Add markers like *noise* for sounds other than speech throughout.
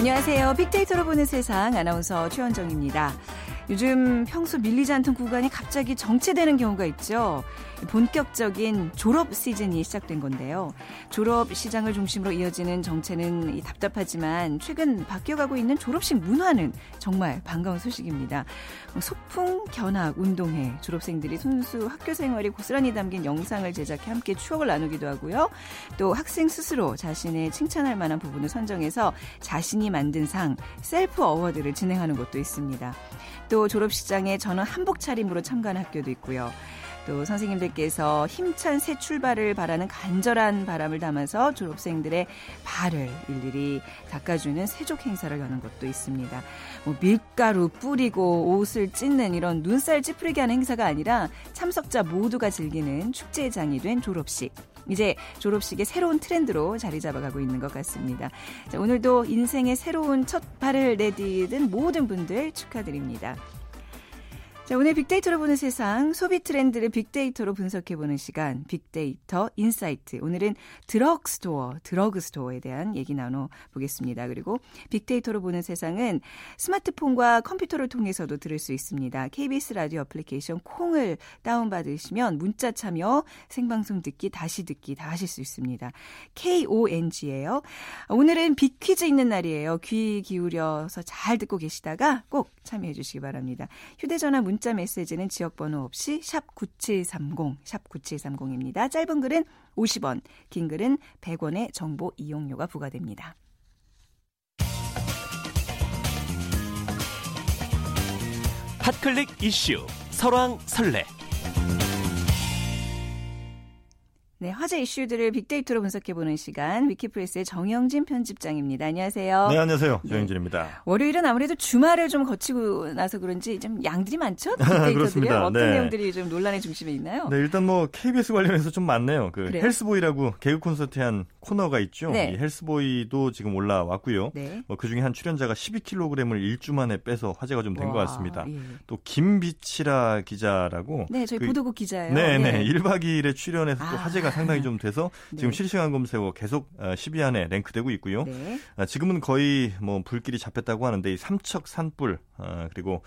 안녕하세요. 빅데이터로 보는 세상 아나운서 최원정입니다. 요즘 평소 밀리지 않던 구간이 갑자기 정체되는 경우가 있죠. 본격적인 졸업 시즌이 시작된 건데요. 졸업 시장을 중심으로 이어지는 정체는 답답하지만 최근 바뀌어가고 있는 졸업식 문화는 정말 반가운 소식입니다. 소풍, 견학, 운동회, 졸업생들이 순수 학교 생활이 고스란히 담긴 영상을 제작해 함께 추억을 나누기도 하고요. 또 학생 스스로 자신의 칭찬할 만한 부분을 선정해서 자신이 만든 상, 셀프 어워드를 진행하는 것도 있습니다. 또 졸업식장에 저는 한복 차림으로 참가하는 학교도 있고요. 또 선생님들께서 힘찬 새 출발을 바라는 간절한 바람을 담아서 졸업생들의 발을 일일이 닦아주는 세족 행사를 여는 것도 있습니다. 뭐 밀가루 뿌리고 옷을 찢는 이런 눈살 찌푸리게 하는 행사가 아니라 참석자 모두가 즐기는 축제의 장이 된 졸업식. 이제 졸업식의 새로운 트렌드로 자리 잡아가고 있는 것 같습니다. 자, 오늘도 인생의 새로운 첫 발을 내디딘 모든 분들 축하드립니다. 자, 오늘 빅데이터로 보는 세상 소비 트렌드를 빅데이터로 분석해보는 시간 빅데이터 insight 오늘은 드럭스토어 드러그스토어에 대한 얘기 나눠보겠습니다. 그리고 빅데이터로 보는 세상은 스마트폰과 컴퓨터를 통해서도 들을 수 있습니다. KBS 라디오 애플리케이션 콩을 다운받으시면 문자 참여 생방송 듣기 다시 듣기 다 하실 수 있습니다. KONG예요. 오늘은 빅퀴즈 있는 날이에요. 귀 기울여서 잘 듣고 계시다가 꼭 참여해 주시기 바랍니다. 휴대전화 문 문자 메시지는 지역번호 없이 샵 9730, 샵 9730입니다. 짧은 글은 50원, 긴 글은 100원의 정보 이용료가 부과됩니다. hot click 이슈 설왕설래 네, 화제 이슈들을 빅데이터로 분석해보는 시간 위키프레스의 정영진 편집장입니다. 안녕하세요. 네, 안녕하세요. 네. 정영진입니다. 네. 월요일은 아무래도 주말을 좀 거치고 나서 그런지 좀 양들이 많죠? *laughs* 빅데이터들이 어떤 네. 내용들이 좀 논란의 중심에 있나요? 네, 일단 뭐 KBS 관련해서 좀 많네요. 그 그래요? 헬스보이라고 개그 콘서트한 코너가 있죠. 네. 이 헬스보이도 지금 올라왔고요. 네. 뭐 그중에 한 출연자가 12kg을 일주 만에 빼서 화제가 좀 된 것 같습니다. 예. 또 김비치라 기자라고 네, 저희 그, 보도국 기자예요. 네, 네. 1박 2일에 출연해서 또 아. 화제가 상당히 좀 돼서 네. 지금 실시간 검색어 계속 10위 어, 안에 랭크되고 있고요. 네. 아, 지금은 거의 뭐 불길이 잡혔다고 하는데 이 삼척 산불 어, 그리고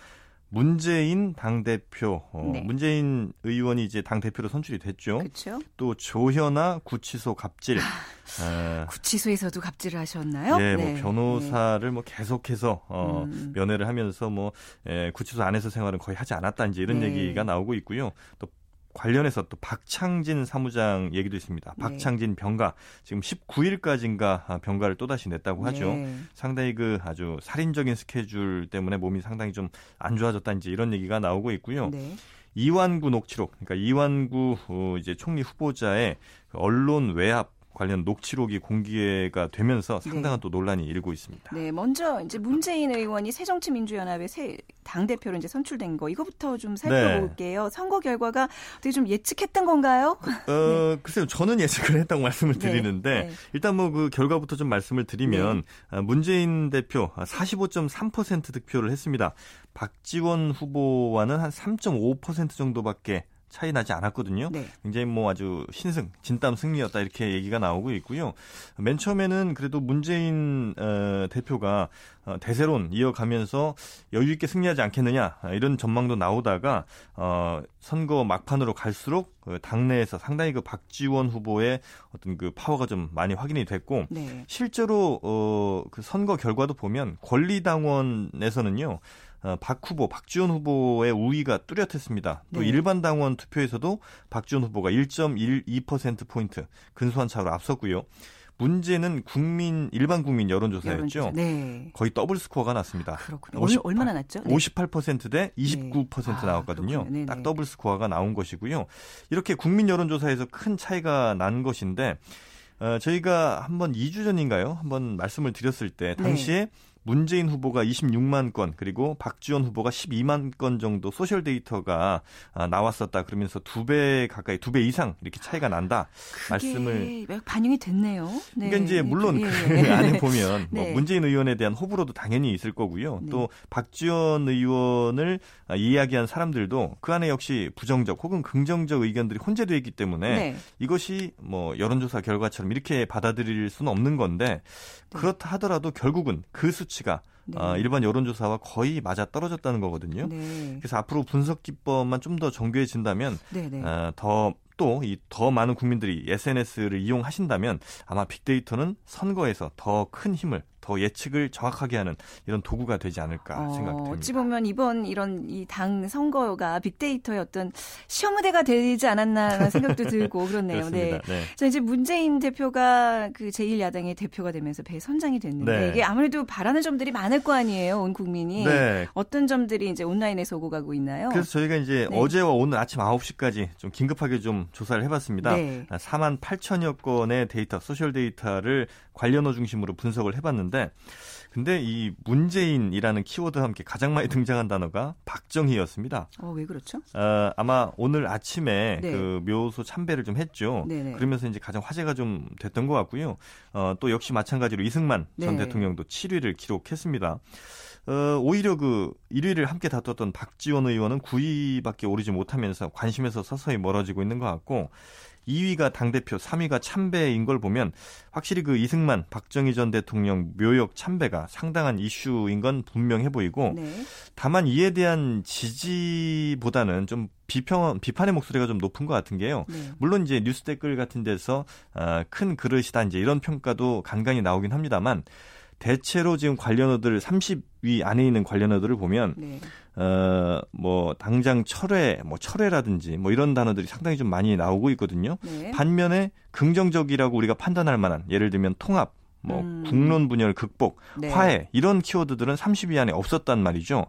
문재인 당 대표, 어, 네. 문재인 의원이 이제 당 대표로 선출이 됐죠. 그쵸? 또 조현아 구치소 갑질. 아, 구치소에서도 갑질을 하셨나요? 네, 뭐 네. 뭐 변호사를 네. 뭐 계속해서 어, 음. 면회를 하면서 뭐 에, 구치소 안에서 생활은 거의 하지 않았다 이제 이런 네. 얘기가 나오고 있고요. 또 관련해서 또 박창진 사무장 얘기도 있습니다. 네. 박창진 병가 지금 19일까지인가 병가를 또다시 냈다고 하죠. 네. 상당히 그 아주 살인적인 스케줄 때문에 몸이 상당히 좀 안 좋아졌다는지 이런 얘기가 나오고 있고요. 네. 이완구 녹취록, 그러니까 이완구 어, 이제 총리 후보자의 그 언론 외압 관련 녹취록이 공개가 되면서 상당한 네. 또 논란이 일고 있습니다. 네, 먼저 이제 문재인 의원이 새정치민주연합의 새 당 대표로 이제 선출된 거 이거부터 좀 살펴볼게요. 네. 선거 결과가 어떻게 좀 예측했던 건가요? 어, 네. 글쎄요. 저는 예측을 했다고 *laughs* 말씀을 네. 드리는데 네. 일단 뭐 그 결과부터 좀 말씀을 드리면 네. 아, 문재인 대표 45.3% 득표를 했습니다. 박지원 후보와는 한 3.5% 정도밖에 차이 나지 않았거든요. 네. 굉장히 뭐 아주 신승, 진땀 승리였다 이렇게 얘기가 나오고 있고요. 맨 처음에는 그래도 문재인 어, 대표가 어, 대세론 이어가면서 여유 있게 승리하지 않겠느냐 이런 전망도 나오다가 어, 선거 막판으로 갈수록 그 당내에서 상당히 그 박지원 후보의 어떤 그 파워가 좀 많이 확인이 됐고 네. 실제로 어, 그 선거 결과도 보면 권리당원에서는요. 어, 박 후보, 박지원 후보의 우위가 뚜렷했습니다. 또 네. 일반 당원 투표에서도 박지원 후보가 1.12% 포인트 근소한 차로 앞섰고요. 문제는 국민 일반 국민 여론조사였죠. 여론조사. 네. 거의 더블 스코어가 났습니다. 아, 그렇군요. 50, 얼마나 났죠? 네. 58%대 29% 네. 아, 나왔거든요. 아, 딱 더블 스코어가 나온 것이고요. 이렇게 국민 여론조사에서 큰 차이가 난 것인데 어, 저희가 한번 2주 전인가요? 한번 말씀을 드렸을 때 당시에 네. 문재인 후보가 26만 건 그리고 박지원 후보가 12만 건 정도 social 데이터가 아, 나왔었다 그러면서 두 배 가까이 두 배 이상 이렇게 차이가 난다 말씀을 반영이 됐네요. 네. 그러니까 이제 물론 예. 그 안에 *laughs* 보면 뭐 네. 문재인 의원에 대한 호불호도 당연히 있을 거고요. 네. 또 박지원 의원을 이야기한 사람들도 그 안에 역시 부정적 혹은 긍정적 의견들이 혼재되어 있기 때문에 네. 이것이 뭐 여론조사 결과처럼 이렇게 받아들일 수는 없는 건데 네. 그렇다 하더라도 결국은 그 수치 가 네. 어, 일반 여론조사와 거의 맞아 떨어졌다는 거거든요. 네. 그래서 앞으로 분석 기법만 좀 더 정교해진다면. 어, 더또이더 많은 국민들이 SNS를 이용하신다면 아마 빅데이터는 선거에서 더 큰 힘을 더 예측을 정확하게 하는 이런 도구가 되지 않을까 어, 생각됩니다. 어찌 보면 이번 이런 이 당 선거가 빅데이터의 어떤 시험 무대가 되지 않았나라는 생각도 들고 *laughs* 그렇네요. 네. 네. 자 이제 문재인 대표가 그 제1야당의 대표가 되면서 배 선장이 됐는데 네. 이게 아무래도 바라는 점들이 많을 거 아니에요. 온 국민이. 네. 어떤 점들이 이제 온라인에서 오고 가고 있나요? 그래서 저희가 이제 네. 어제와 오늘 아침 9시까지 좀 긴급하게 좀 조사를 해봤습니다. 네. 4만 8천여 건의 데이터, social 데이터를 관련어 중심으로 분석을 해봤는데 근데 이 문재인이라는 키워드와 함께 가장 많이 등장한 단어가 박정희였습니다. 어, 왜 그렇죠? 어, 아마 오늘 아침에 네. 그 묘소 참배를 좀 했죠. 네네. 그러면서 이제 가장 화제가 좀 됐던 것 같고요. 어, 또 역시 마찬가지로 이승만 전 네. 대통령도 7위를 기록했습니다. 어, 오히려 그 1위를 함께 다퉜던 박지원 의원은 9위밖에 오르지 못하면서 관심에서 서서히 멀어지고 있는 것 같고 2위가 당대표, 3위가 참배인 걸 보면 확실히 그 이승만, 박정희 전 대통령 묘역 참배가 상당한 이슈인 건 분명해 보이고 네. 다만 이에 대한 지지보다는 좀 비평, 비판의 목소리가 좀 높은 것 같은 게요. 네. 물론 이제 뉴스 댓글 같은 데서 아, 큰 그릇이다 이제 이런 평가도 간간히 나오긴 합니다만 대체로 지금 관련어들 30위 안에 있는 관련어들을 보면 네. 어뭐 당장 철회 뭐 철회라든지 뭐 이런 단어들이 상당히 좀 많이 나오고 있거든요. 네. 반면에 긍정적이라고 우리가 판단할 만한 예를 들면 통합 뭐 음. 국론 분열 극복, 네. 화해 이런 키워드들은 30위 안에 없었단 말이죠.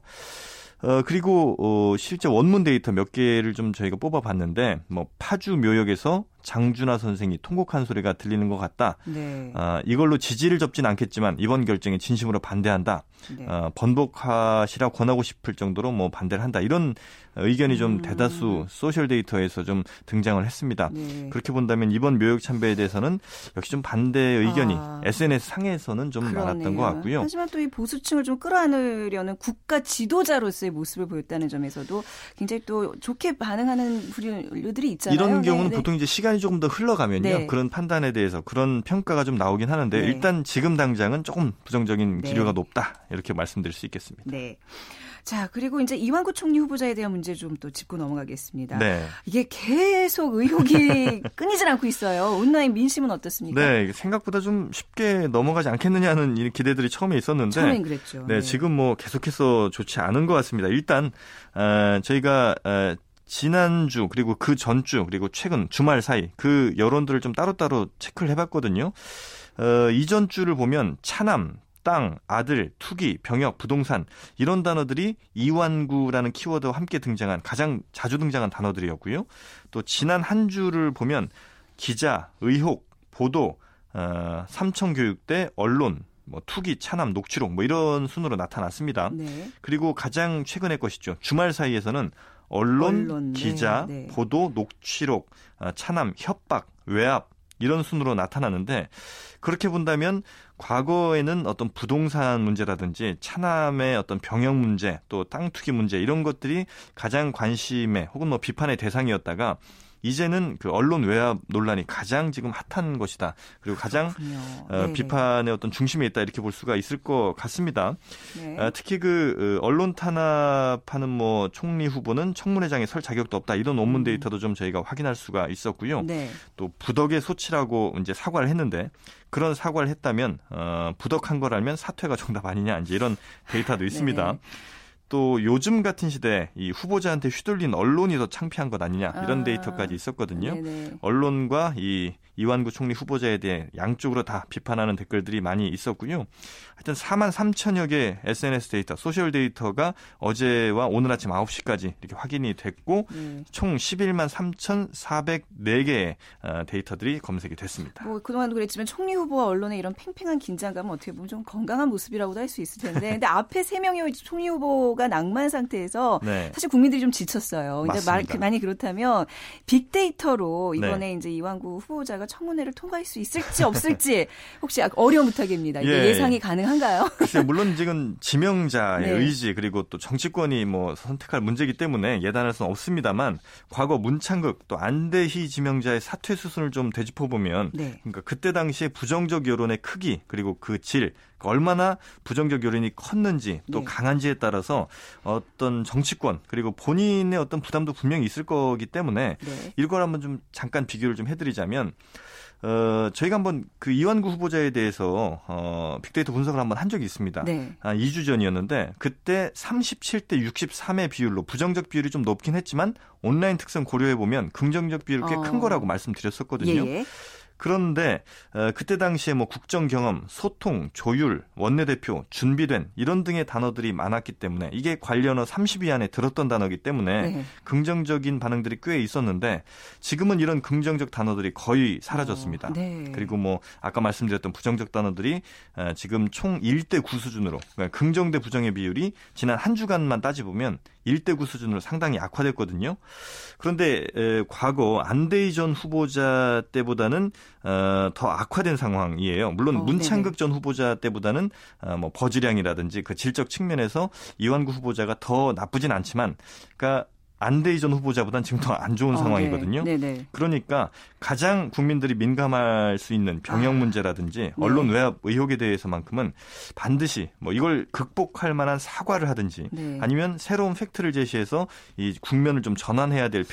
어, 그리고, 어, 실제 원문 데이터 몇 개를 좀 저희가 뽑아봤는데, 뭐, 파주 묘역에서 장준하 선생이 통곡한 소리가 들리는 것 같다. 네. 아, 이걸로 지지를 접진 않겠지만 이번 결정에 진심으로 반대한다. 네. 아, 번복하시라 권하고 싶을 정도로 뭐 반대를 한다. 이런 의견이 좀 음. 대다수 social 데이터에서 좀 등장을 했습니다. 네. 그렇게 본다면 이번 묘역 참배에 대해서는 역시 좀 반대 의견이 아. SNS 상에서는 좀 그러네요. 많았던 것 같고요. 하지만 또 이 보수층을 좀 끌어안으려는 국가 지도자로서의 모습을 보였다는 점에서도 굉장히 또 좋게 반응하는 분들이 있잖아요. 이런 경우는 네, 네. 보통 이제 시간 시간이 조금 더 흘러가면요. 네. 그런 판단에 대해서 그런 평가가 좀 나오긴 하는데 네. 일단 지금 당장은 조금 부정적인 네. 기류가 높다. 이렇게 말씀드릴 수 있겠습니다. 네. 자, 그리고 이제 이완구 총리 후보자에 대한 문제 좀 또 짚고 넘어가겠습니다. 네. 이게 계속 의혹이 *laughs* 끊이질 않고 있어요. 온라인 민심은 어떻습니까? 네, 생각보다 좀 쉽게 넘어가지 않겠느냐는 기대들이 처음에 있었는데. 처음엔 그랬죠. 네, 네. 지금 뭐 계속해서 좋지 않은 것 같습니다. 일단, 어, 저희가, 어, 지난주 그리고 그 전주 그리고 최근 주말 사이 그 여론들을 좀 따로따로 체크를 해봤거든요. 어, 이전 주를 보면 차남, 땅, 아들, 투기, 병역, 부동산 이런 단어들이 이완구라는 키워드와 함께 등장한 가장 자주 등장한 단어들이었고요. 또 지난 한 주를 보면 기자, 의혹, 보도, 어, 삼청교육대, 언론, 뭐 투기, 차남, 녹취록 뭐 이런 순으로 나타났습니다. 네. 그리고 가장 최근의 것이죠. 주말 사이에서는 언론, 언론 네, 기자, 네, 네. 보도, 녹취록, 아, 차남, 협박, 외압 이런 순으로 나타나는데 그렇게 본다면 과거에는 어떤 부동산 문제라든지 차남의 어떤 병역 문제 또 땅 투기 문제 이런 것들이 가장 관심의 혹은 뭐 비판의 대상이었다가 이제는 그 언론 외압 논란이 가장 지금 핫한 것이다. 그리고 가장 어, 비판의 어떤 중심에 있다 이렇게 볼 수가 있을 것 같습니다. 네. 어, 특히 그 어, 언론 탄압하는 뭐 총리 후보는 청문회장에 설 자격도 없다 이런 논문 음. 데이터도 좀 저희가 확인할 수가 있었고요. 네. 또 부덕의 소치라고 이제 사과를 했는데 그런 사과를 했다면 어, 부덕한 걸 알면 사퇴가 *laughs* 정답 아니냐 이제 이런 데이터도 *laughs* 있습니다. 네. 또 요즘 같은 시대에 이 후보자한테 휘둘린 언론이 더 창피한 것 아니냐 이런 아, 데이터까지 있었거든요. 네네. 언론과 이 이완구 총리 후보자에 대해 양쪽으로 다 비판하는 댓글들이 많이 있었고요. 하여튼 4만 3천여 개 SNS 데이터, social 데이터가 어제와 오늘 아침 9시까지 이렇게 확인이 됐고 네. 총 11만 3,404개의 어, 데이터들이 검색이 됐습니다. 뭐 그동안도 그랬지만 총리 후보와 언론의 이런 팽팽한 긴장감은 어떻게 보면 좀 건강한 모습이라고도 할 수 있을 텐데 근데 앞에 세 명의 총리 후보 가 낭만 상태에서 네. 사실 국민들이 좀 지쳤어요. 근데 말, 많이 그렇다면 빅데이터로 이번에 네. 이제 이완구 후보자가 청문회를 통과할 수 있을지 없을지 *laughs* 혹시 어려운 부탁입니다. 예. 예상이 가능한가요? 글쎄 물론 지금 지명자의 *laughs* 네. 의지 그리고 또 정치권이 뭐 선택할 문제이기 때문에 예단할 수는 없습니다만 과거 문창극 또 안대희 지명자의 사퇴 수순을 좀 되짚어 보면 네. 그러니까 그때 당시에 부정적 여론의 크기 그리고 그 질, 얼마나 부정적 여론이 컸는지 또 네. 강한지에 따라서 어떤 정치권 그리고 본인의 어떤 부담도 분명히 있을 거기 때문에 네. 이걸 한번 좀 잠깐 비교를 좀 해드리자면 어, 저희가 한번 그 이완구 후보자에 대해서 어, 빅데이터 분석을 한번 한 적이 있습니다. 네. 아, 2주 전이었는데 그때 37대 63의 비율로 부정적 비율이 좀 높긴 했지만 온라인 특성 고려해 보면 긍정적 비율이 꽤큰 어. 거라고 말씀드렸었거든요. 예. 그런데 어, 그때 당시에 뭐 국정 경험, 소통, 조율, 원내대표, 준비된 이런 등의 단어들이 많았기 때문에 이게 관련어 30위 안에 들었던 단어이기 때문에 네. 긍정적인 반응들이 꽤 있었는데 지금은 이런 긍정적 단어들이 거의 사라졌습니다. 어, 네. 그리고 뭐 아까 말씀드렸던 부정적 단어들이 어, 지금 총 1대 9 수준으로 그러니까 긍정 대 부정의 비율이 지난 한 주간만 따지보면 1대9 수준으로 상당히 악화됐거든요. 그런데 에, 과거 안대희 전 후보자 때보다는 어, 더 악화된 상황이에요. 물론 어, 문창극 전 후보자 때보다는 어, 뭐 버즈량이라든지 그 질적 측면에서 이완구 후보자가 더 나쁘진 않지만 그러니까 안대희 전 후보자보다는 지금 더 안 좋은 어, 상황이거든요. 네. 그러니까 가장 국민들이 민감할 수 있는 병역 아. 문제라든지 네. 언론 외압 의혹에 대해서만큼은 반드시 뭐 이걸 극복할 만한 사과를 하든지 네. 아니면 새로운 팩트를 제시해서 이 국면을 좀 전환해야 될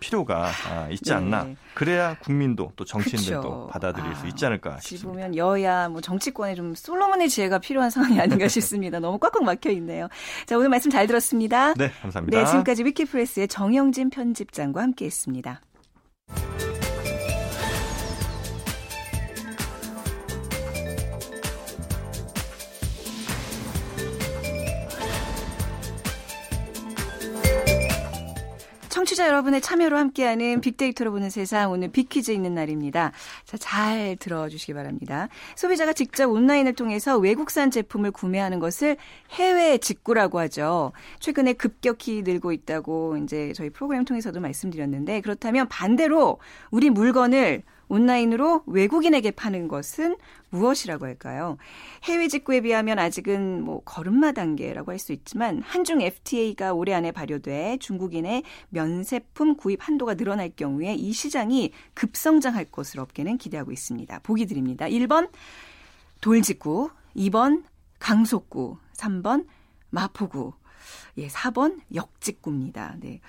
필요가 아, 있지 네. 않나. 그래야 국민도 또 정치인들도 그쵸. 받아들일 아, 수 있지 않을까 싶습니다. 보면 여야 뭐 정치권에 좀 솔로몬의 지혜가 필요한 상황이 아닌가 *laughs* 싶습니다. 너무 꽉꽉 막혀 있네요. 자 오늘 말씀 잘 들었습니다. 네 감사합니다. 네 지금까지 위키프레스 의 정영진 편집장과 함께했습니다. 청취자 여러분의 참여로 함께하는 빅데이터로 보는 세상 오늘 빅퀴즈 있는 날입니다. 자, 잘 들어주시기 바랍니다. 소비자가 직접 온라인을 통해서 외국산 제품을 구매하는 것을 해외 직구라고 하죠. 최근에 급격히 늘고 있다고 이제 저희 프로그램 통해서도 말씀드렸는데 그렇다면 반대로 우리 물건을 온라인으로 외국인에게 파는 것은 무엇이라고 할까요? 해외 직구에 비하면 아직은 뭐 걸음마 단계라고 할 수 있지만 한중 FTA가 올해 안에 발효돼 중국인의 면세품 구입 한도가 늘어날 경우에 이 시장이 급성장할 것으로 업계는 기대하고 있습니다. 보기 드립니다. 1번 돌직구, 2번 강속구, 3번 마포구, 예, 4번 역직구입니다. 네.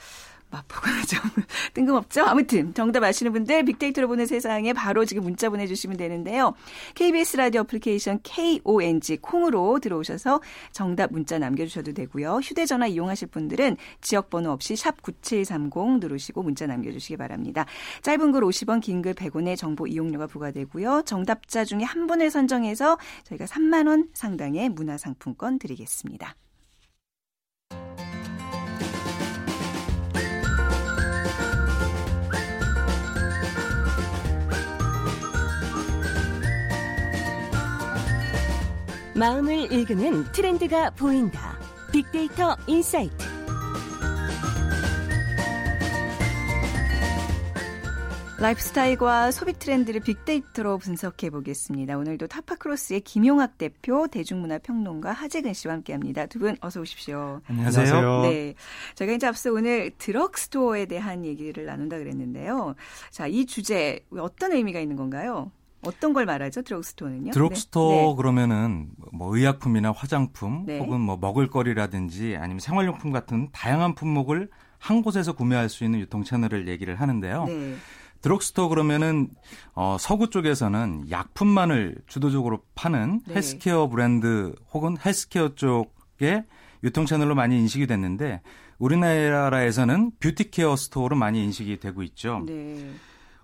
마포가 좀 *laughs* 뜬금없죠? 아무튼 정답 아시는 분들 빅데이터로 보는 세상에 바로 지금 문자 보내주시면 되는데요. KBS 라디오 애플리케이션 KONG 콩으로 들어오셔서 정답 문자 남겨주셔도 되고요. 휴대전화 이용하실 분들은 지역번호 없이 샵 9730 누르시고 문자 남겨주시기 바랍니다. 짧은 글 50원, 긴 글 100원의 정보 이용료가 부과되고요. 정답자 중에 한 분을 선정해서 저희가 3만 원 상당의 문화상품권 드리겠습니다. 마음을 읽는 트렌드가 보인다. 빅데이터 insight. 라이프스타일과 소비 트렌드를 빅데이터로 분석해 보겠습니다. 오늘도 타파크로스의 김용학 대표, 대중문화 평론가 하재근 씨와 함께합니다. 두 분 어서 오십시오. 안녕하세요. 네, 저희가 이제 앞서 오늘 드럭스토어에 대한 얘기를 나눈다 그랬는데요. 자, 이 주제 어떤 의미가 있는 건가요? 어떤 걸 말하죠? 드럭스토어는요? 드럭스토어 네. 네. 그러면은 뭐 의약품이나 화장품 네. 혹은 뭐 먹을거리라든지 아니면 생활용품 같은 다양한 품목을 한 곳에서 구매할 수 있는 유통 채널을 얘기를 하는데요. 네. 드럭스토어 그러면은 어 서구 쪽에서는 약품만을 주도적으로 파는 네. 헬스케어 브랜드 혹은 헬스케어 쪽의 유통 채널로 많이 인식이 됐는데 우리나라에서는 뷰티케어 스토어로 많이 인식이 되고 있죠.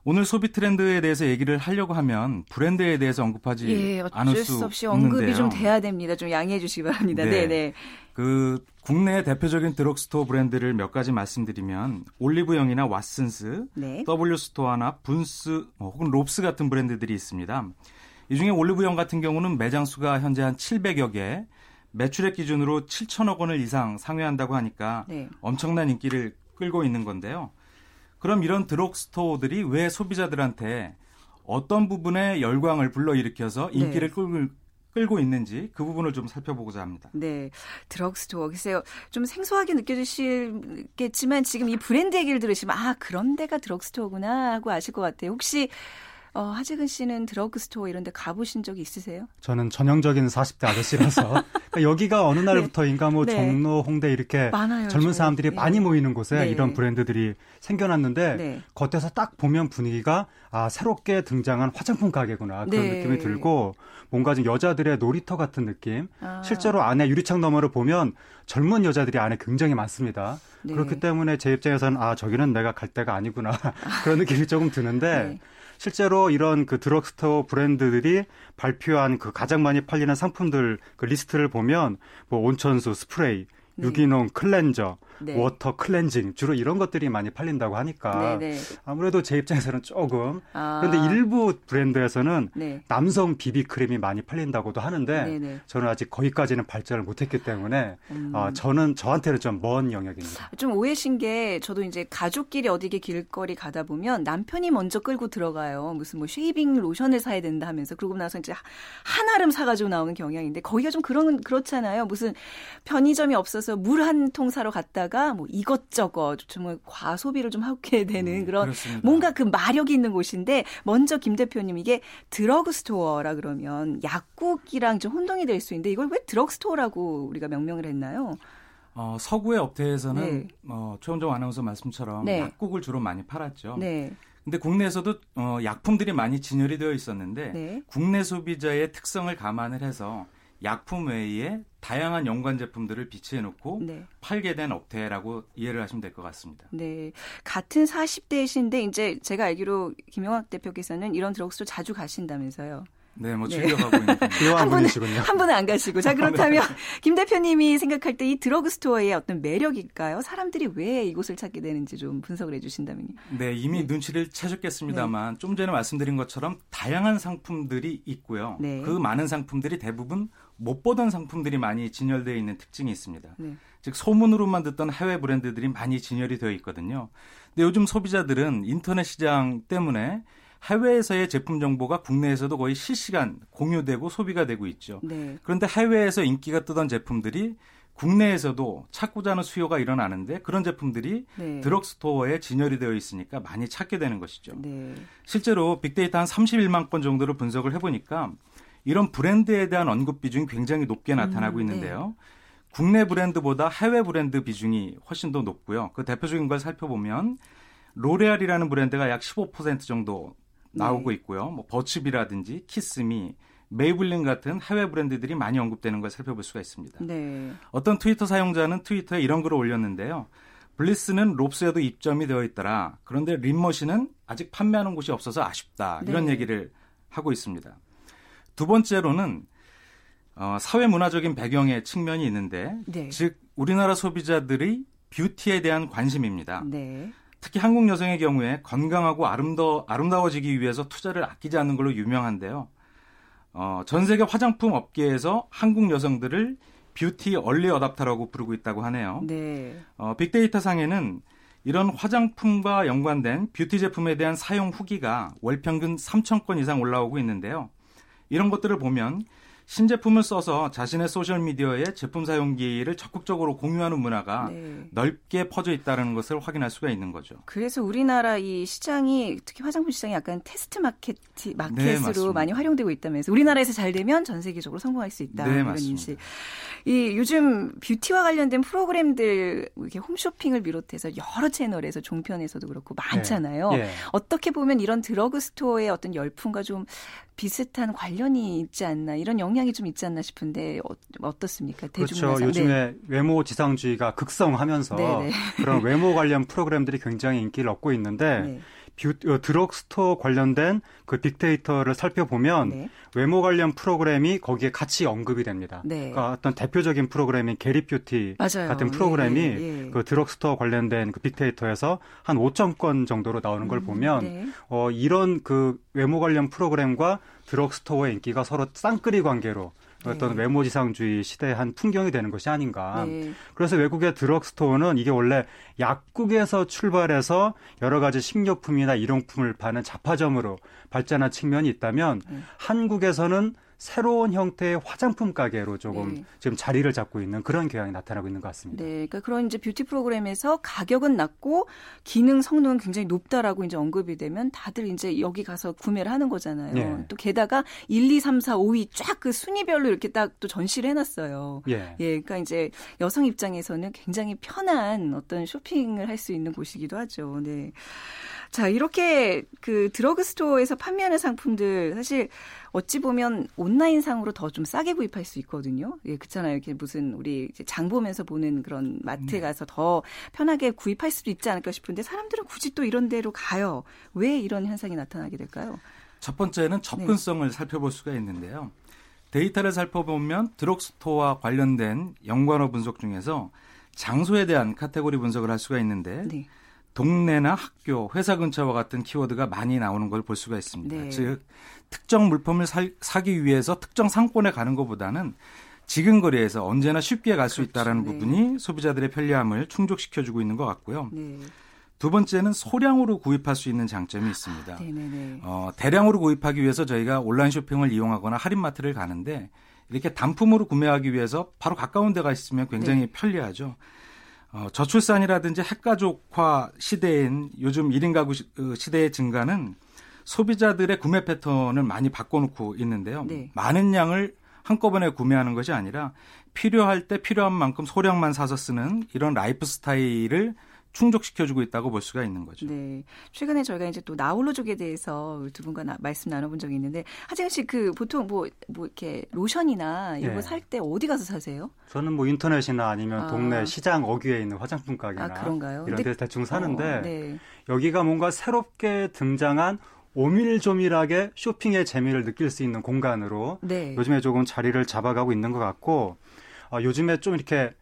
네. 오늘 소비 트렌드에 대해서 얘기를 하려고 하면 브랜드에 대해서 언급하지 예, 않을 수 없이 언급이 없는데요. 좀 돼야 됩니다. 좀 양해해 주시기 바랍니다. 네, 네. 그 국내 대표적인 드럭스토어 브랜드를 몇 가지 말씀드리면 올리브영이나 왓슨스, 네. W 스토어나 분스 뭐 혹은 롭스 같은 브랜드들이 있습니다. 이 중에 올리브영 같은 경우는 매장 수가 현재 한 700여 개, 매출액 기준으로 7천억 원을 이상 상회한다고 하니까 네. 엄청난 인기를 끌고 있는 건데요. 그럼 이런 드럭스토어들이 왜 소비자들한테 어떤 부분에 열광을 불러일으켜서 인기를 네. 끌고, 끌고 있는지 그 부분을 좀 살펴보고자 합니다. 네. 드럭스토어. 글쎄요. 좀 생소하게 느껴지시겠지만 지금 이 브랜드 얘기를 들으시면 아, 그런 데가 드럭스토어구나 하고 아실 것 같아요. 혹시 어, 하재근 씨는 드러그스토어 이런 데 가보신 적이 있으세요? 저는 전형적인 40대 아저씨라서 *laughs* 그러니까 여기가 어느 네. 날부터인가 뭐 네. 종로, 홍대 이렇게 많아요, 젊은 사람들이 네. 많이 모이는 곳에 네. 이런 브랜드들이 생겨났는데 네. 겉에서 딱 보면 분위기가 아 새롭게 등장한 화장품 가게구나 그런 네. 느낌이 들고 뭔가 좀 여자들의 놀이터 같은 느낌. 아. 실제로 안에 유리창 너머를 보면 젊은 여자들이 안에 굉장히 많습니다. 그렇기 때문에 제 입장에서는 아 저기는 내가 갈 데가 아니구나 *laughs* 그런 느낌이 조금 드는데 실제로 이런 그 드럭스토어 브랜드들이 발표한 그 가장 많이 팔리는 상품들 그 리스트를 보면 뭐 온천수, 스프레이, 네. 유기농 클렌저, 네. 워터 클렌징 주로 이런 것들이 많이 팔린다고 하니까 네네. 네. 아무래도 제 입장에서는 조금 아. 그런데 일부 브랜드에서는 네. 남성 비비 크림이 많이 팔린다고도 하는데 네네. 네. 저는 아직 거기까지는 발전을 못했기 때문에 음. 어, 저는 저한테는 좀 먼 영역입니다. 좀 오해이신 게 저도 이제 가족끼리 어디게 길거리 가다 보면 남편이 먼저 끌고 들어가요. 무슨 뭐 쉐이빙 로션을 사야 된다 하면서 그러고 나서 이제 한 아름 사가지고 나오는 경향인데 거기가 좀 그런 그렇잖아요. 무슨 편의점이 없어서 물 한 통 사러 갔다 거기다가 뭐 이것저것 정말 과소비를 좀 하게 *laughs* 되는 음, 그런 그렇습니다. 뭔가 그 마력이 있는 곳인데 먼저 김 대표님 이게 드러그 스토어라 그러면 약국이랑 좀 혼동이 될 수 있는데 이걸 왜 드러그 스토어라고 우리가 명명을 했나요? 어, 서구의 업체에서는 네. 어, 최원정 아나운서 말씀처럼 네. 약국을 주로 많이 팔았죠. 네. 근데 국내에서도 어, 약품들이 많이 진열이 되어 있었는데 네. 국내 소비자의 특성을 감안을 해서 약품 외에 다양한 연관 제품들을 비치해 놓고 네. 팔게 된 업태라고 이해를 하시면 될 것 같습니다. 네. 같은 40대이신데 이제 제가 알기로 김영학 대표께서는 이런 드럭스토어 자주 가신다면서요. 네, 뭐 즐겨 가고 네. 있는 한 분은 한 분은 안 가시고 자 그렇다면 네. 김 대표님이 생각할 때 이 드러그 스토어의 어떤 매력일까요? 사람들이 왜 이곳을 찾게 되는지 좀 분석을 해 주신다면요. 네, 이미 네. 눈치를 채셨겠습니다만 네. 좀 전에 말씀드린 것처럼 다양한 상품들이 있고요. 네. 그 많은 상품들이 대부분 못 보던 상품들이 많이 진열되어 있는 특징이 있습니다. 네. 즉 소문으로만 듣던 해외 브랜드들이 많이 진열이 되어 있거든요. 근데 요즘 소비자들은 인터넷 시장 때문에 해외에서의 제품 정보가 국내에서도 거의 실시간 공유되고 소비가 되고 있죠. 네. 그런데 해외에서 인기가 뜨던 제품들이 국내에서도 찾고자 하는 수요가 일어나는데 그런 제품들이 네. 드럭스토어에 진열이 되어 있으니까 많이 찾게 되는 것이죠. 네. 실제로 빅데이터 한 31만 건 정도를 분석을 해보니까 이런 브랜드에 대한 언급 비중이 굉장히 높게 나타나고 음, 있는데요. 네. 국내 브랜드보다 해외 브랜드 비중이 훨씬 더 높고요. 그 대표적인 걸 살펴보면 로레알이라는 브랜드가 약 15% 정도 나오고 네. 있고요. 뭐 버츠비라든지 키스미, 메이블린 같은 해외 브랜드들이 많이 언급되는 걸 살펴볼 수가 있습니다. 네. 어떤 트위터 사용자는 트위터에 이런 글을 올렸는데요. 블리스는 롭스에도 입점이 되어 있더라. 그런데 림머신은 아직 판매하는 곳이 없어서 아쉽다. 이런 네. 얘기를 하고 있습니다. 두 번째로는 어, 사회 문화적인 배경의 측면이 있는데, 네. 즉 우리나라 소비자들이 뷰티에 대한 관심입니다. 네. 특히 한국 여성의 경우에 건강하고 아름다, 아름다워지기 위해서 투자를 아끼지 않는 걸로 유명한데요. 어, 전 세계 화장품 업계에서 한국 여성들을 뷰티 얼리 어답터라고 부르고 있다고 하네요. 네. 어, 빅데이터 상에는 이런 화장품과 연관된 뷰티 제품에 대한 사용 후기가 월 평균 3천 건 이상 올라오고 있는데요. 이런 것들을 보면 신제품을 써서 자신의 소셜미디어에 제품 사용기를 적극적으로 공유하는 문화가 네. 넓게 퍼져 있다는 것을 확인할 수가 있는 거죠. 그래서 우리나라 이 시장이 특히 화장품 시장이 약간 테스트 마켓 마켓으로 네, 많이 활용되고 있다면서 우리나라에서 잘 되면 전 세계적으로 성공할 수 있다 네, 이런 인식. 이 요즘 뷰티와 관련된 프로그램들 이렇게 홈쇼핑을 비롯해서 여러 채널에서 종편에서도 그렇고 많잖아요. 네. 예. 어떻게 보면 이런 드러그 스토어의 어떤 열풍과 좀 비슷한 관련이 있지 않나 이런 영향이 좀 있지 않나 싶은데 어, 떻습니까 그렇죠. 요즘에 네. 외모 지상주의가 극성하면서 네네. 네. 그런 외모 관련 프로그램들이 굉장히 인기를 얻고 있는데 네. 드럭스토어 관련된 그 빅데이터를 살펴보면 네. 외모 관련 프로그램이 거기에 같이 언급이 됩니다. 네. 그러니까 어떤 대표적인 프로그램인 겟잇뷰티 맞아요. 같은 프로그램이 예, 예, 예. 그 드럭스토어 관련된 그 빅데이터에서 한 5천 건 정도로 나오는 걸 음, 보면 네. 어, 이런 그 외모 관련 프로그램과 드럭스토어의 인기가 서로 쌍끌이 관계로 어떤 네. 외모지상주의 시대의 한 풍경이 되는 것이 아닌가. 네. 그래서 외국의 드럭스토어는 이게 원래 약국에서 출발해서 여러 가지 식료품이나 일용품을 파는 잡화점으로 발전한 측면이 있다면 네. 한국에서는 새로운 형태의 화장품 가게로 조금 네. 지금 자리를 잡고 있는 그런 경향이 나타나고 있는 것 같습니다. 네, 그러니까 그런 이제 뷰티 프로그램에서 가격은 낮고 기능 성능은 굉장히 높다라고 이제 언급이 되면 다들 이제 여기 가서 구매를 하는 거잖아요. 네. 또 게다가 1, 2, 3, 4, 5위 쫙 그 순위별로 이렇게 딱 또 전시를 해놨어요. 예. 예, 그러니까 이제 여성 입장에서는 굉장히 편한 어떤 쇼핑을 할 수 있는 곳이기도 하죠. 네. 자, 이렇게 그 드러그스토어에서 판매하는 상품들 사실 어찌 보면 온라인상으로 더 좀 싸게 구입할 수 있거든요. 예, 그렇잖아요. 이렇게 무슨 우리 장 보면서 보는 그런 마트에 네. 가서 더 편하게 구입할 수도 있지 않을까 싶은데 사람들은 굳이 또 이런 데로 가요. 왜 이런 현상이 나타나게 될까요? 첫 번째는 접근성을 네. 살펴볼 수가 있는데요. 데이터를 살펴보면 드럭스토어와 관련된 연관어 분석 중에서 장소에 대한 카테고리 분석을 할 수가 있는데 네. 동네나 학교, 회사 근처와 같은 키워드가 많이 나오는 걸 볼 수가 있습니다. 네. 즉 특정 물품을 사, 사기 위해서 특정 상권에 가는 것보다는 지금 거리에서 언제나 쉽게 갈수 그렇죠. 있다라는 네. 부분이 소비자들의 편리함을 충족시켜 주고 있는 것 같고요. 네. 두 번째는 소량으로 구입할 수 있는 장점이 있습니다. 어, 대량으로 구입하기 위해서 저희가 온라인 쇼핑을 이용하거나 할인마트를 가는데 이렇게 단품으로 구매하기 위해서 바로 가까운 데가 있으면 굉장히 네. 편리하죠. 어, 저출산이라든지 핵가족화 시대인 요즘 1인 가구 시, 어, 대의 증가는 소비자들의 구매 패턴을 많이 바꿔놓고 있는데요. 네. 많은 양을 한꺼번에 구매하는 것이 아니라 필요할 때 필요한 만큼 소량만 사서 쓰는 이런 라이프 스타일을 충족시켜주고 있다고 볼 수가 있는 거죠. 네. 최근에 저희가 이제 또 나홀로족에 대해서 두 분과 나, 말씀 나눠본 적이 있는데 하재근 씨 그 보통 뭐, 뭐 이렇게 로션이나 이런 네. 거살 때 어디 가서 사세요? 저는 뭐 인터넷이나 아니면 아. 동네 시장 어귀에 있는 화장품 가게나 아, 이런 데서 대충 사는데 어, 네. 여기가 뭔가 새롭게 등장한 오밀조밀하게 쇼핑의 재미를 느낄 수 있는 공간으로 네. 요즘에 조금 자리를 잡아가고 있는 것 같고 어, 요즘에 좀 이렇게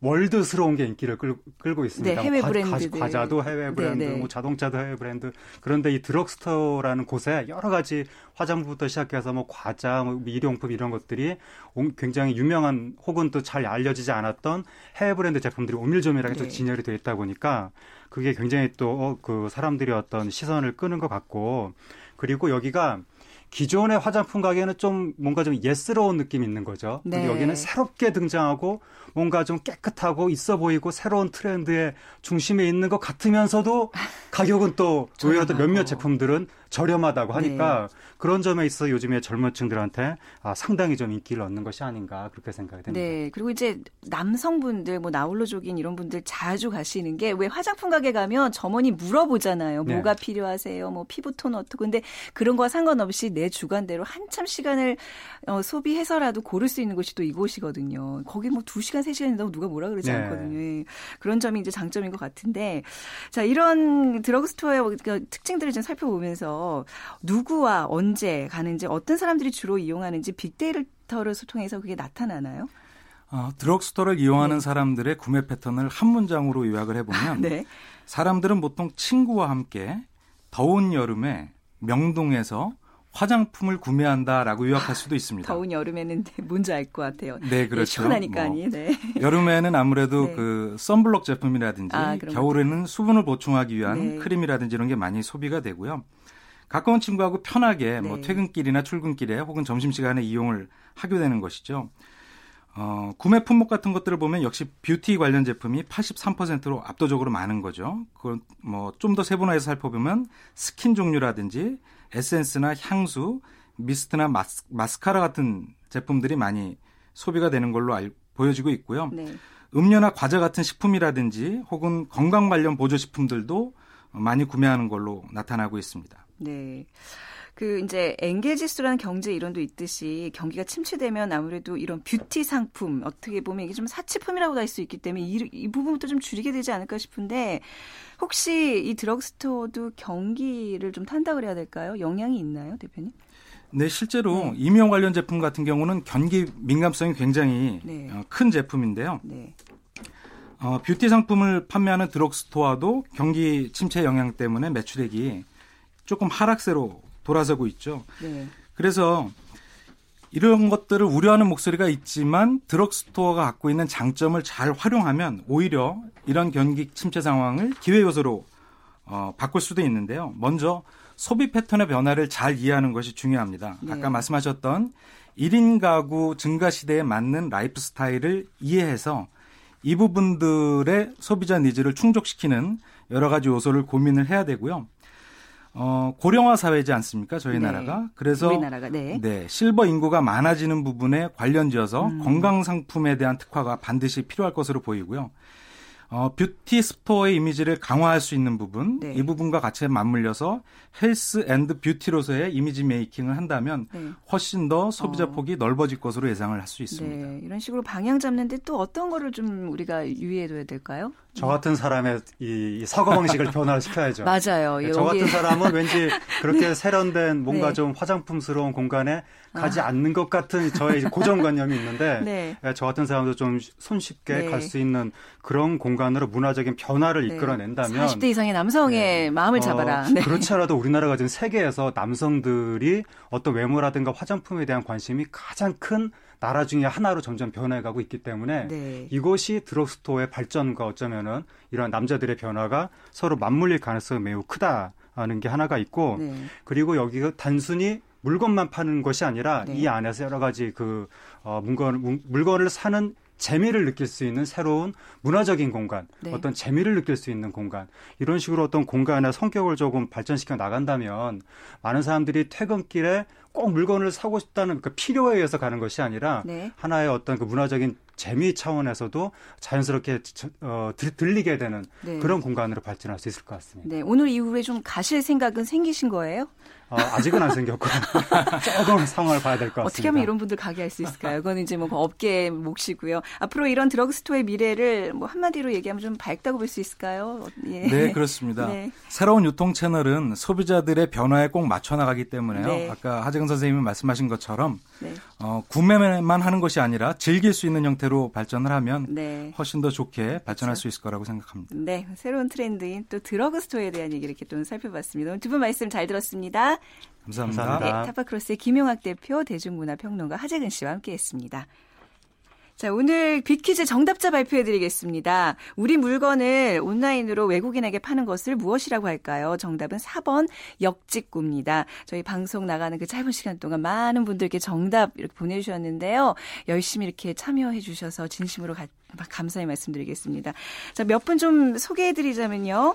월드스러운 게 인기를 끌, 고 있습니다. 네, 해외 브랜드 과자도 해외 브랜드, 네, 네. 뭐 자동차도 해외 브랜드. 그런데 이 드럭스토어라는 곳에 여러 가지 화장품부터 시작해서 뭐 과자, 뭐 일용품 이런 것들이 굉장히 유명한 혹은 또 잘 알려지지 않았던 해외 브랜드 제품들이 오밀조밀하게 네. 또 진열이 되어 있다 보니까 그게 굉장히 또 그 사람들이 어떤 시선을 끄는 것 같고 그리고 여기가 기존의 화장품 가게는 좀 뭔가 좀 예스러운 느낌이 있는 거죠. 네. 근데 여기는 새롭게 등장하고 뭔가 좀 깨끗하고 있어 보이고 새로운 트렌드의 중심에 있는 것 같으면서도 *laughs* 가격은 또 오히려 또 몇몇 제품들은 저렴하다고 하니까 네. 그런 점에 있어 요즘에 젊은 층들한테 아, 상당히 좀 인기를 얻는 것이 아닌가 그렇게 생각이 됩니다. 네. 그리고 이제 남성분들 뭐 나홀로족인 이런 분들 자주 가시는 게 왜 화장품 가게 가면 점원이 물어보잖아요. 네. 뭐가 필요하세요? 뭐 피부톤 어떻고 근데 그런 거와 상관없이 내 주관대로 한참 시간을 어, 소비해서라도 고를 수 있는 곳이 또 이곳이거든요. 거기 뭐 2시간, 3시간 이다고 누가 뭐라 그러지 네. 않거든요. 예. 그런 점이 이제 장점인 것 같은데 자, 이런 드러그스토어의 그 특징들을 좀 살펴보면서 누구와 언제 가는지 어떤 사람들이 주로 이용하는지 빅데이터를 소통해서 그게 나타나나요? 어, 드럭스토어를 이용하는 네. 사람들의 구매 패턴을 한 문장으로 요약을 해보면 네. 사람들은 보통 친구와 함께 더운 여름에 명동에서 화장품을 구매한다라고 요약할 수도 있습니다. 더운 여름에는 *laughs* 뭔지 알 것 같아요. 네, 그렇죠. 시원하니까 뭐, 네. 여름에는 아무래도 네. 그 선블록 제품이라든지 아, 겨울에는 수분을 보충하기 위한 네. 크림이라든지 이런 게 많이 소비가 되고요. 가까운 친구하고 편하게 뭐 네. 퇴근길이나 출근길에 혹은 점심시간에 이용을 하게 되는 것이죠. 어, 구매 품목 같은 것들을 보면 역시 뷰티 관련 제품이 83%로 압도적으로 많은 거죠. 그건 뭐좀 더 세분화해서 살펴보면 스킨 종류라든지 에센스나 향수, 미스트나 마스, 마스카라 같은 제품들이 많이 소비가 되는 걸로 알, 보여지고 있고요. 네. 음료나 과자 같은 식품이라든지 혹은 건강 관련 보조 식품들도 많이 구매하는 걸로 나타나고 있습니다. 네. 그 이제 엥겔지수라는 경제 이론도 있듯이 경기가 침체되면 아무래도 이런 뷰티 상품 어떻게 보면 이게 좀 사치품이라고 할 수 있기 때문에 이, 이 부분부터 좀 줄이게 되지 않을까 싶은데 혹시 이 드럭스토어도 경기를 좀 탄다 그래야 될까요? 영향이 있나요, 대표님? 네, 실제로 네. 임용 관련 제품 같은 경우는 경기 민감성이 굉장히 네. 어, 큰 제품인데요. 네. 어, 뷰티 상품을 판매하는 드럭스토어도 경기 침체 영향 때문에 매출액이 조금 하락세로 돌아서고 있죠. 네. 그래서 이런 것들을 우려하는 목소리가 있지만 드럭스토어가 갖고 있는 장점을 잘 활용하면 오히려 이런 경기 침체 상황을 기회 요소로 어, 바꿀 수도 있는데요. 먼저 소비 패턴의 변화를 잘 이해하는 것이 중요합니다. 네. 아까 말씀하셨던 1인 가구 증가 시대에 맞는 라이프 스타일을 이해해서 이 부분들의 소비자 needs를 충족시키는 여러 가지 요소를 고민을 해야 되고요. 어, 고령화 사회지 않습니까? 저희 네. 나라가. 그래서 우리나라가 네. 네. 실버 인구가 많아지는 부분에 관련지어서 음. 건강 상품에 대한 특화가 반드시 필요할 것으로 보이고요. 어, 뷰티 스토어의 이미지를 강화할 수 있는 부분, 네. 이 부분과 같이 맞물려서 health and beauty로서의 이미지 메이킹을 한다면 네. 훨씬 더 소비자 어. 폭이 넓어질 것으로 예상을 할 수 있습니다. 네. 이런 식으로 방향 잡는데 또 어떤 거를 좀 우리가 유의해둬야 될까요? 저 같은 사람의 이 사고 방식을 *laughs* 변화를 시켜야죠. 맞아요. 네, 저 같은 사람은 왠지 그렇게 *laughs* 네. 세련된 뭔가 네. 좀 화장품스러운 공간에 가지 아. 않는 것 같은 저의 고정관념이 있는데 *laughs* 저 같은 사람도 좀 손쉽게 네. 갈수 있는 그런 공간 으로 문화적인 변화를 네. 이끌어낸다면 40대 이상의 남성의 마음을 어, 잡아라. 어, 그렇지 않아도 우리나라가 지금 세계에서 남성들이 어떤 외모라든가 화장품에 대한 관심이 가장 큰 나라 중에 하나로 점점 변해가고 있기 때문에 네. 이것이 드럭스토어의 발전과 어쩌면은 이런 남자들의 변화가 서로 맞물릴 가능성이 매우 크다는 게 하나가 있고 네. 그리고 여기가 단순히 물건만 파는 것이 아니라 네. 이 안에서 여러 가지 그 어, 물건 물건을 사는 재미를 느낄 수 있는 새로운 문화적인 공간, 네. 어떤 재미를 느낄 수 있는 공간, 이런 식으로 어떤 공간의 성격을 조금 발전시켜 나간다면 많은 사람들이 퇴근길에 꼭 물건을 사고 싶다는 그 필요에 의해서 가는 것이 아니라 네. 하나의 어떤 그 문화적인 재미 차원에서도 자연스럽게 어, 들 리게 되는 네. 그런 공간으로 발전할 수 있을 것 같습니다. 네, 오늘 이후에 좀 가실 생각은 생기신 거예요? 어, 아직은 안 생겼고 *laughs* 조금 상황을 봐야 될 것 같습니다. 어떻게 하면 이런 분들 가게 할 수 있을까요? 그건 이제 뭐 업계 몫이고요. 앞으로 이런 드럭스토어의 미래를 뭐 한마디로 얘기하면 좀 밝다고 볼 수 있을까요? 예. 네, 그렇습니다. *laughs* 네. 새로운 유통 채널은 소비자들의 변화에 꼭 맞춰 나가기 때문에요. 네. 아까 하재근 선생님이 말씀하신 것처럼 네. 어, 구매만 하는 것이 아니라 즐길 수 있는 형태로 발전을 하면 네. 훨씬 더 좋게 발전할 그렇죠. 수 있을 거라고 생각합니다. 네, 새로운 트렌드인 또 드러그스토어에 대한 얘기를 이렇게 또 살펴봤습니다. 오늘 두 분 말씀 잘 들었습니다. 감사합니다. 네, 타파크로스의 김용학 대표, 대중문화 평론가 하재근 씨와 함께했습니다. 자, 오늘 빅퀴즈 정답자 발표해 드리겠습니다. 우리 물건을 온라인으로 외국인에게 파는 것을 무엇이라고 할까요? 정답은 4번 역직구입니다. 저희 방송 나가는 그 짧은 시간 동안 많은 분들께 정답 이렇게 보내주셨는데요. 열심히 이렇게 참여해 주셔서 진심으로 가, 감사의 말씀 드리겠습니다. 자, 몇 분 좀 소개해 드리자면요.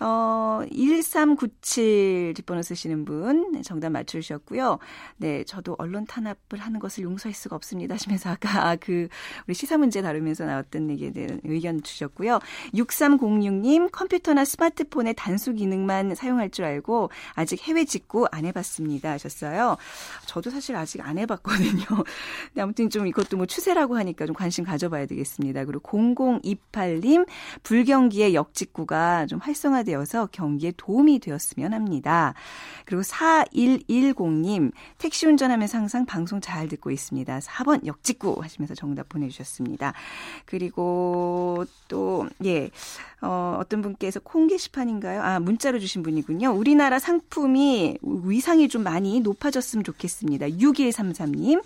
어, 1397 뒷번호 쓰시는 분 네, 정답 맞추셨고요. 네, 저도 언론 탄압을 하는 것을 용서할 수가 없습니다 하시면서 아까 그 우리 시사 문제 다루면서 나왔던 얘기에 대한 의견 주셨고요. 6306님 컴퓨터나 스마트폰의 단수 기능만 사용할 줄 알고 아직 해외 직구 안 해봤습니다 하셨어요. 저도 사실 아직 안 해봤거든요. 네, 아무튼 좀 이것도 뭐 추세라고 하니까 좀 관심 가져봐야 되겠습니다. 그리고 0028님 불경기의 역직구가 좀 활성화되 되어서 경기에 도움이 되었으면 합니다. 그리고 4110님 택시 운전하면서 항상 방송 잘 듣고 있습니다. 4번 역직구 하시면서 정답 보내주셨습니다. 그리고 또 예. 어, 어떤 분께서 콩 게시판인가요? 아, 문자로 주신 분이군요. 우리나라 상품이 위상이 좀 많이 높아졌으면 좋겠습니다. 6133님.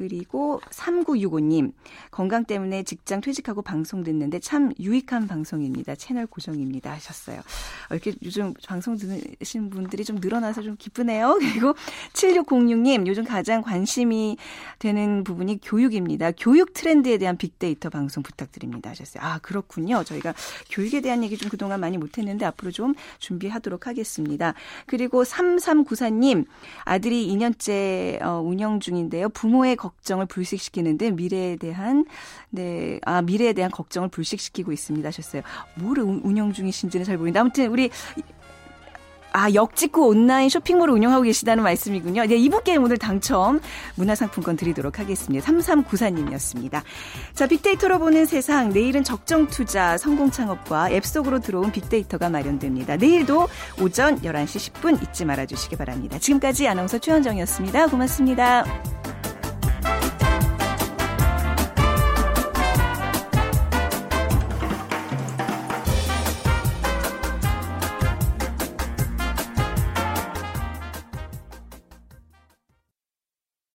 그리고 3965님, 건강 때문에 직장 퇴직하고 방송 듣는데 참 유익한 방송입니다. 채널 고정입니다. 하셨어요. 어, 이렇게 요즘 방송 듣는 분들이 좀 늘어나서 좀 기쁘네요. *laughs* 그리고 7606님, 요즘 가장 관심이 되는 부분이 교육입니다. 교육 트렌드에 대한 빅데이터 방송 부탁드립니다. 하셨어요. 아, 그렇군요. 저희가 교육에 대한 얘기 좀 그동안 많이 못했는데 앞으로 좀 준비하도록 하겠습니다. 그리고 3394님, 아들이 2년째 어, 운영 중인데요. 부모의 걱정을 불식시키는데 미래에 대한 네, 아 미래에 대한 걱정을 불식시키고 있습니다 하셨어요. 뭐를 운영 중이신지는 잘 모르겠는데 아무튼 우리 아, 역직구 온라인 쇼핑몰을 운영하고 계시다는 말씀이군요. 네, 이분께 오늘 당첨 문화상품권 드리도록 하겠습니다. 3394님이었습니다. 자, 빅데이터로 보는 세상. 내일은 적정 투자, 성공 창업과 앱 속으로 들어온 빅데이터가 마련됩니다. 내일도 오전 11시 10분 잊지 말아 주시기 바랍니다. 지금까지 아나운서 최현정이었습니다. 고맙습니다.